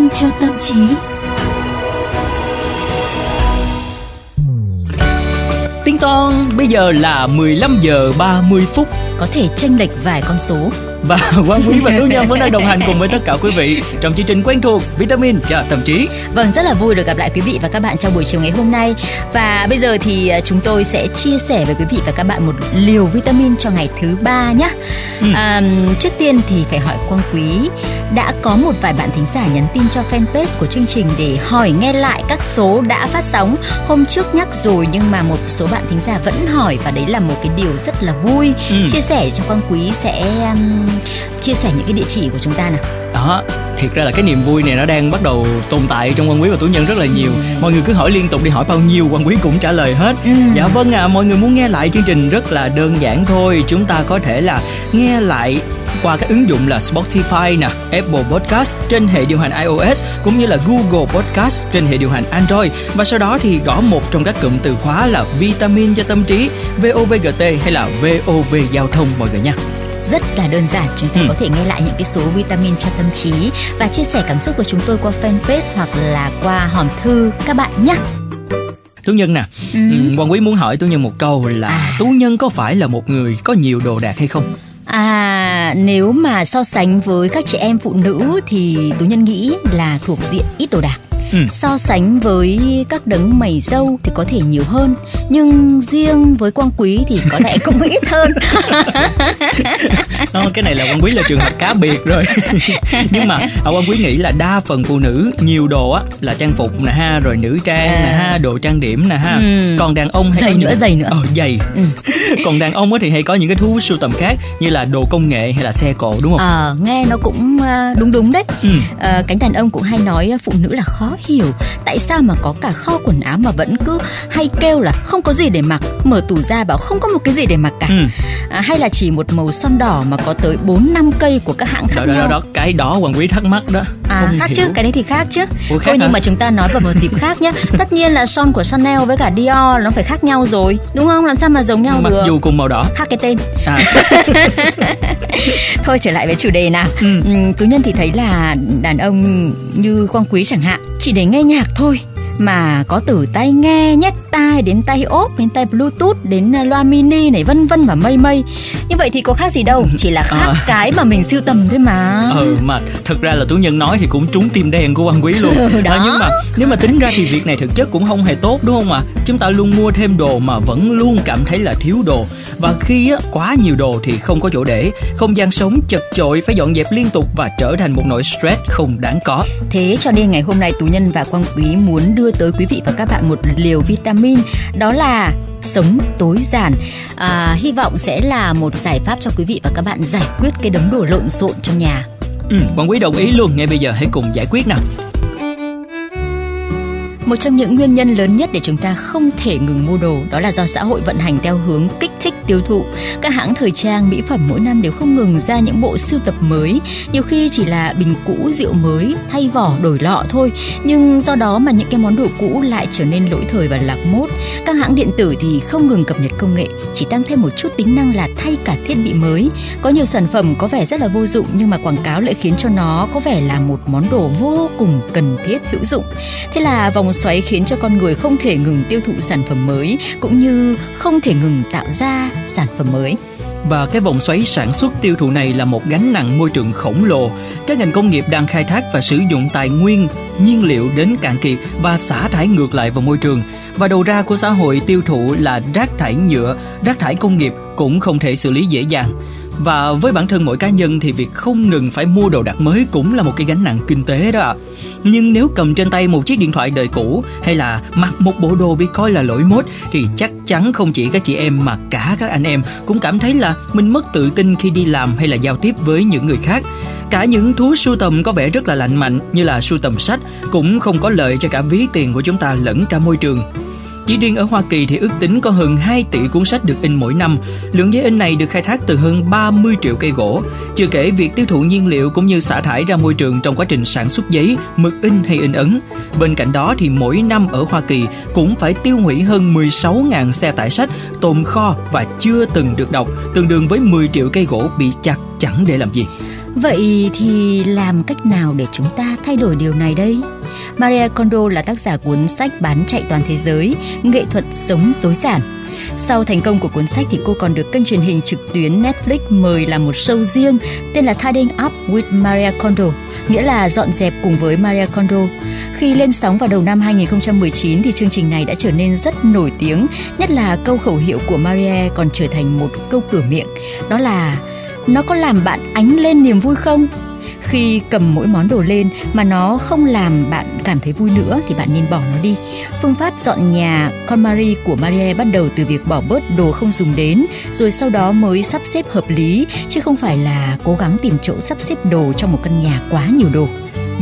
vitamin cho tâm trí. Tiếng ton bây giờ là 15 giờ 30 phút có thể chênh lệch vài con số và Quang Quý và Tú Nhân vẫn đang đồng hành cùng với tất cả quý vị trong chương trình quen thuộc Vitamin cho tâm trí. Vâng, rất là vui được gặp lại quý vị và các bạn trong buổi chiều ngày hôm nay. Và bây giờ thì à, chúng tôi sẽ chia sẻ với quý vị và các bạn một liều vitamin cho ngày thứ ba nhé. Ừ. À, trước tiên thì phải hỏi Quang Quý đã có một vài bạn thính giả nhắn tin cho fanpage của chương trình để hỏi nghe lại các số đã phát sóng hôm trước nhắc rồi nhưng mà một số bạn thính giả vẫn hỏi và đấy là một cái điều rất là vui ừ. chia sẻ cho quang quý sẽ um, chia sẻ những cái địa chỉ của chúng ta nào? Đó thiệt ra là cái niềm vui này nó đang bắt đầu tồn tại trong quan quý và tú nhân rất là nhiều. Ừ. mọi người cứ hỏi liên tục đi hỏi bao nhiêu quan quý cũng trả lời hết. Ừ. dạ vâng ạ à, mọi người muốn nghe lại chương trình rất là đơn giản thôi. Chúng ta có thể là nghe lại qua các ứng dụng là Spotify nè, Apple Podcast trên hệ điều hành iOS cũng như là Google Podcast trên hệ điều hành Android. Và sau đó thì gõ một trong các cụm từ khóa là vitamin cho tâm trí, VOVGT hay là VOV giao thông mọi người nha rất là đơn giản chúng ta ừ. có thể nghe lại những cái số vitamin cho tâm trí và chia sẻ cảm xúc của chúng tôi qua fanpage hoặc là qua hòm thư các bạn nhé tú nhân nè ừ. quan ừ, quý muốn hỏi tú nhân một câu là à. tú nhân có phải là một người có nhiều đồ đạc hay không À nếu mà so sánh với các chị em phụ nữ thì tú nhân nghĩ là thuộc diện ít đồ đạc ừ. so sánh với các đấng mày dâu thì có thể nhiều hơn nhưng riêng với quang quý thì có lẽ cũng ít hơn Đó, cái này là quang quý là trường hợp cá biệt rồi nhưng mà à, quang quý nghĩ là đa phần phụ nữ nhiều đồ á là trang phục nè ha rồi nữ trang à. nè ha đồ trang điểm nè ha ừ. còn đàn ông hay giày nữa những... giày nữa ờ giày ừ. còn đàn ông thì hay có những cái thú sưu tầm khác như là đồ công nghệ hay là xe cộ đúng không? À, nghe nó cũng à, đúng đúng đấy. Ừ. à, cánh đàn ông cũng hay nói phụ nữ là khó hiểu. Tại sao mà có cả kho quần áo mà vẫn cứ hay kêu là không có gì để mặc mở tủ ra bảo không có một cái gì để mặc cả. Ừ. à, hay là chỉ một màu son đỏ mà có tới 4 năm cây của các hãng khác đó, nhau đó, đó, cái đó hoàng quý thắc mắc đó. À không khác hiểu. chứ cái đấy thì khác chứ. Ủa, khác thôi nhưng mà chúng ta nói vào một dịp khác nhé tất nhiên là son của Chanel với cả Dior nó phải khác nhau rồi đúng không? Làm sao mà giống nhau mặc được dù cùng màu đỏ. Khác cái tên. À. thôi trở lại với chủ đề nào. Ừ. ừ tú nhân thì thấy là đàn ông như quang quý chẳng hạn chỉ để nghe nhạc thôi mà có từ tai nghe nhét tai đến tai ốp đến tai bluetooth đến à, loa mini này vân vân và mây mây như vậy thì có khác gì đâu chỉ là khác à. cái mà mình sưu tầm thôi mà ừ mà thật ra là tú nhân nói thì cũng trúng tim đen của quan quý luôn ừ, đó. À, nhưng mà nếu mà tính ra thì việc này thực chất cũng không hề tốt đúng không ạ à? chúng ta luôn mua thêm đồ mà vẫn luôn cảm thấy là thiếu đồ và khi á, quá nhiều đồ thì không có chỗ để không gian sống chật chội phải dọn dẹp liên tục và trở thành một nỗi stress không đáng có thế cho nên ngày hôm nay tú nhân và quang quý muốn đưa tới quý vị và các bạn một liều vitamin đó là sống tối giản. À, hy vọng sẽ là một giải pháp cho quý vị và các bạn giải quyết cái đống đồ lộn xộn trong nhà. Ừ, quang quý đồng ý luôn. Ngay bây giờ hãy cùng giải quyết nào một trong những nguyên nhân lớn nhất để chúng ta không thể ngừng mua đồ đó là do xã hội vận hành theo hướng kích thích tiêu thụ. Các hãng thời trang, mỹ phẩm mỗi năm đều không ngừng ra những bộ sưu tập mới, nhiều khi chỉ là bình cũ rượu mới, thay vỏ đổi lọ thôi, nhưng do đó mà những cái món đồ cũ lại trở nên lỗi thời và lạc mốt. Các hãng điện tử thì không ngừng cập nhật công nghệ, chỉ tăng thêm một chút tính năng là thay cả thiết bị mới. Có nhiều sản phẩm có vẻ rất là vô dụng nhưng mà quảng cáo lại khiến cho nó có vẻ là một món đồ vô cùng cần thiết hữu dụng. Thế là vòng xoáy khiến cho con người không thể ngừng tiêu thụ sản phẩm mới cũng như không thể ngừng tạo ra sản phẩm mới và cái vòng xoáy sản xuất tiêu thụ này là một gánh nặng môi trường khổng lồ. Các ngành công nghiệp đang khai thác và sử dụng tài nguyên, nhiên liệu đến cạn kiệt và xả thải ngược lại vào môi trường. Và đầu ra của xã hội tiêu thụ là rác thải nhựa, rác thải công nghiệp cũng không thể xử lý dễ dàng. Và với bản thân mỗi cá nhân thì việc không ngừng phải mua đồ đạc mới cũng là một cái gánh nặng kinh tế đó ạ. Nhưng nếu cầm trên tay một chiếc điện thoại đời cũ hay là mặc một bộ đồ bị coi là lỗi mốt thì chắc chắn không chỉ các chị em mà cả các anh em cũng cảm thấy là mình mất tự tin khi đi làm hay là giao tiếp với những người khác. Cả những thú sưu tầm có vẻ rất là lạnh mạnh như là sưu tầm sách cũng không có lợi cho cả ví tiền của chúng ta lẫn cả môi trường. Chỉ riêng ở Hoa Kỳ thì ước tính có hơn 2 tỷ cuốn sách được in mỗi năm. Lượng giấy in này được khai thác từ hơn 30 triệu cây gỗ. Chưa kể việc tiêu thụ nhiên liệu cũng như xả thải ra môi trường trong quá trình sản xuất giấy, mực in hay in ấn. Bên cạnh đó thì mỗi năm ở Hoa Kỳ cũng phải tiêu hủy hơn 16.000 xe tải sách tồn kho và chưa từng được đọc, tương đương với 10 triệu cây gỗ bị chặt chẳng để làm gì. Vậy thì làm cách nào để chúng ta thay đổi điều này đây? Maria Kondo là tác giả cuốn sách bán chạy toàn thế giới, nghệ thuật sống tối giản. Sau thành công của cuốn sách thì cô còn được kênh truyền hình trực tuyến Netflix mời làm một show riêng tên là Tidying Up with Maria Kondo, nghĩa là dọn dẹp cùng với Maria Kondo. Khi lên sóng vào đầu năm 2019 thì chương trình này đã trở nên rất nổi tiếng, nhất là câu khẩu hiệu của Maria còn trở thành một câu cửa miệng, đó là nó có làm bạn ánh lên niềm vui không? Khi cầm mỗi món đồ lên mà nó không làm bạn cảm thấy vui nữa thì bạn nên bỏ nó đi. Phương pháp dọn nhà con Marie của Marie bắt đầu từ việc bỏ bớt đồ không dùng đến, rồi sau đó mới sắp xếp hợp lý, chứ không phải là cố gắng tìm chỗ sắp xếp đồ trong một căn nhà quá nhiều đồ.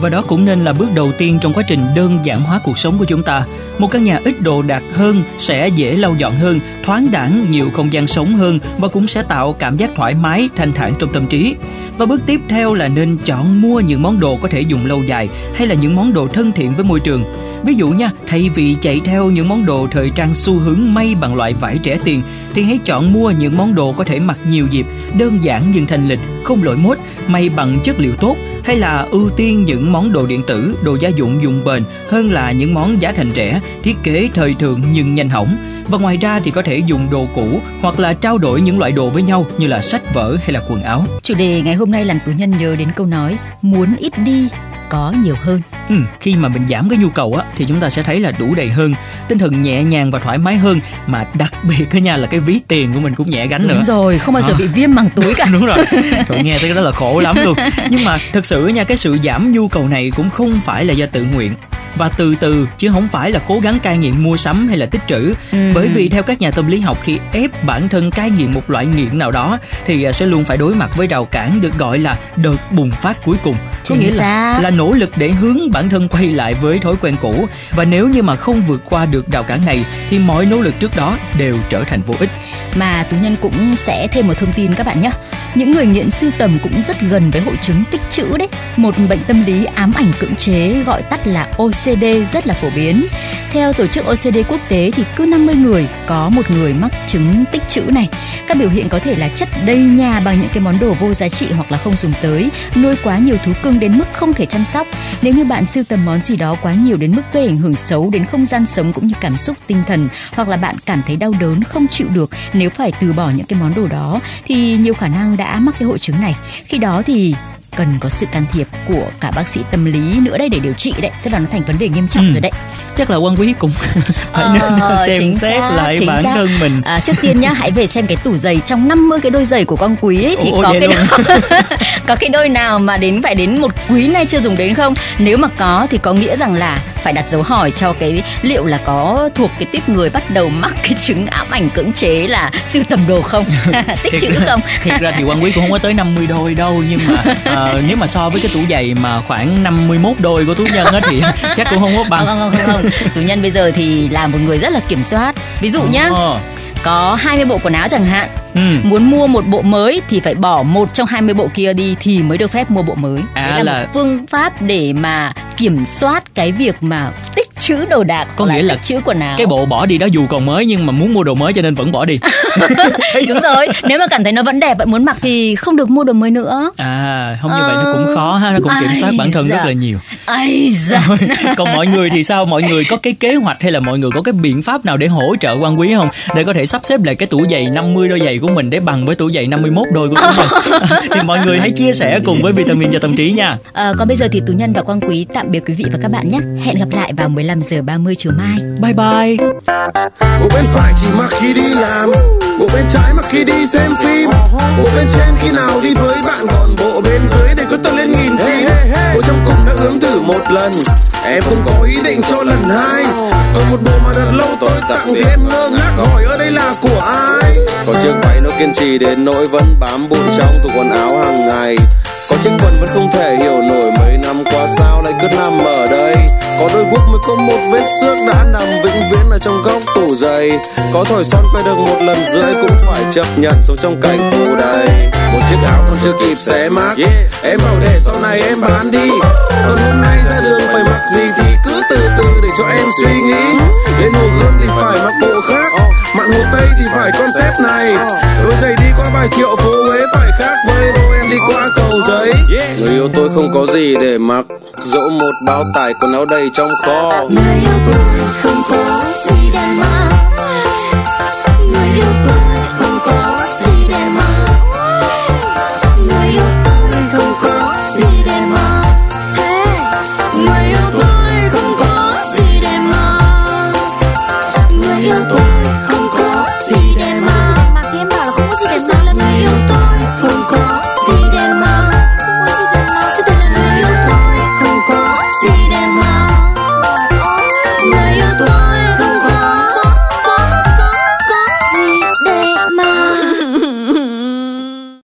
Và đó cũng nên là bước đầu tiên trong quá trình đơn giản hóa cuộc sống của chúng ta. Một căn nhà ít đồ đạc hơn sẽ dễ lau dọn hơn, thoáng đẳng, nhiều không gian sống hơn và cũng sẽ tạo cảm giác thoải mái, thanh thản trong tâm trí. Và bước tiếp theo là nên chọn mua những món đồ có thể dùng lâu dài hay là những món đồ thân thiện với môi trường. Ví dụ nha, thay vì chạy theo những món đồ thời trang xu hướng may bằng loại vải rẻ tiền thì hãy chọn mua những món đồ có thể mặc nhiều dịp, đơn giản nhưng thành lịch, không lỗi mốt, may bằng chất liệu tốt hay là ưu tiên những món đồ điện tử, đồ gia dụng dùng bền hơn là những món giá thành rẻ, thiết kế thời thượng nhưng nhanh hỏng. Và ngoài ra thì có thể dùng đồ cũ hoặc là trao đổi những loại đồ với nhau như là sách vở hay là quần áo. Chủ đề ngày hôm nay làm tù nhân nhớ đến câu nói muốn ít đi có nhiều hơn. Ừ, khi mà mình giảm cái nhu cầu á thì chúng ta sẽ thấy là đủ đầy hơn, tinh thần nhẹ nhàng và thoải mái hơn mà đặc biệt cái nha là cái ví tiền của mình cũng nhẹ gánh Đúng nữa. Rồi, không bao giờ à. bị viêm bằng túi cả. Đúng rồi. Trời nghe tới cái đó là khổ lắm luôn. Nhưng mà thực sự nha cái sự giảm nhu cầu này cũng không phải là do tự nguyện và từ từ chứ không phải là cố gắng cai nghiện mua sắm hay là tích trữ ừ. bởi vì theo các nhà tâm lý học khi ép bản thân cai nghiện một loại nghiện nào đó thì à, sẽ luôn phải đối mặt với rào cản được gọi là đợt bùng phát cuối cùng có nghĩa là là nỗ lực để hướng bản thân quay lại với thói quen cũ. Và nếu như mà không vượt qua được rào cản này thì mọi nỗ lực trước đó đều trở thành vô ích. Mà tú nhân cũng sẽ thêm một thông tin các bạn nhé. Những người nghiện sưu tầm cũng rất gần với hội chứng tích trữ đấy. Một bệnh tâm lý ám ảnh cưỡng chế gọi tắt là OCD rất là phổ biến theo tổ chức OCD quốc tế thì cứ 50 người có một người mắc chứng tích trữ này. Các biểu hiện có thể là chất đầy nhà bằng những cái món đồ vô giá trị hoặc là không dùng tới, nuôi quá nhiều thú cưng đến mức không thể chăm sóc. Nếu như bạn sưu tầm món gì đó quá nhiều đến mức gây ảnh hưởng xấu đến không gian sống cũng như cảm xúc tinh thần, hoặc là bạn cảm thấy đau đớn, không chịu được nếu phải từ bỏ những cái món đồ đó, thì nhiều khả năng đã mắc cái hội chứng này. Khi đó thì cần có sự can thiệp của cả bác sĩ tâm lý nữa đây để điều trị đấy. Tức là nó thành vấn đề nghiêm trọng ừ. rồi đấy. Chắc là quan quý cũng phải ờ, nên xem xét xác, lại bản xác. thân mình. À, trước tiên nhá hãy về xem cái tủ giày trong 50 cái đôi giày của con quý ấy, thì Ồ, có cái có cái đôi nào mà đến phải đến một quý nay chưa dùng đến không? Nếu mà có thì có nghĩa rằng là phải đặt dấu hỏi cho cái liệu là có thuộc cái tiếp người bắt đầu mắc cái chứng ám ảnh cưỡng chế là sưu tầm đồ không? Tích chữ không? thiệt ra thì quan quý cũng không có tới 50 đôi đâu nhưng mà uh, nếu mà so với cái tủ giày mà khoảng 51 đôi của tú nhân á thì chắc cũng không có bằng. Không không không, không. tú nhân bây giờ thì là một người rất là kiểm soát. Ví dụ nhá có 20 bộ quần áo chẳng hạn. Ừ. muốn mua một bộ mới thì phải bỏ một trong 20 bộ kia đi thì mới được phép mua bộ mới. À, Đấy là, là một phương pháp để mà kiểm soát cái việc mà trữ đồ đạc có nghĩa là chữ quần áo. cái bộ bỏ đi đó dù còn mới nhưng mà muốn mua đồ mới cho nên vẫn bỏ đi. Đúng rồi nếu mà cảm thấy nó vẫn đẹp vẫn muốn mặc thì không được mua đồ mới nữa. À không như ờ... vậy nó cũng khó ha nó cũng kiểm soát bản thân rất là nhiều. Còn mọi người thì sao? Mọi người có cái kế hoạch hay là mọi người có cái biện pháp nào để hỗ trợ quan quý không? Để có thể sắp xếp lại cái tủ giày 50 đôi giày của mình để bằng với tủ giày 51 đôi của chúng mình. Thì mọi người hãy chia sẻ cùng với vitamin cho tâm trí nha. À, còn bây giờ thì tú nhân và quang quý tạm biệt quý vị và các bạn nhé. Hẹn gặp lại vào 15 giờ 30 chiều mai. Bye bye. Bộ bên phải chỉ mặc khi đi làm bộ bên trái mặc khi đi xem phim. Bộ bên trên khi nào đi với bạn còn bộ bên dưới để cứ tăng lên nghìn chi bộ trong cùng đã ướm thử một lần em không có ý định cho lần hai. Ở một bộ mà đặt lâu tôi tặng thì em ngơ ngác hỏi ở đây là của ai? Có chiếc váy nó kiên trì đến nỗi vẫn bám bụi trong tủ quần áo hàng ngày. Có chiếc quần vẫn không thể hiểu nổi mấy năm qua sao lại cứ nằm ở đây có đôi guốc mới có một vết xước đã nằm vĩnh viễn ở trong góc tủ giày có thổi son quay được một lần rưỡi cũng phải chấp nhận sống trong cảnh tù đầy. Một chiếc áo còn chưa kịp xé mát yeah. em bảo để sau này em bán đi. Còn hôm nay ra đường phải mặc gì thì cứ từ từ để cho em suy nghĩ. Đến hồ gươm thì phải mặc bộ khác. Mạn hồ tây thì phải concept này. Đôi giày đi qua vài triệu phố đấy Người yêu tôi không có gì để mặc Dẫu một bao tải quần áo đầy trong kho. Người yêu tôi không có gì để mặc.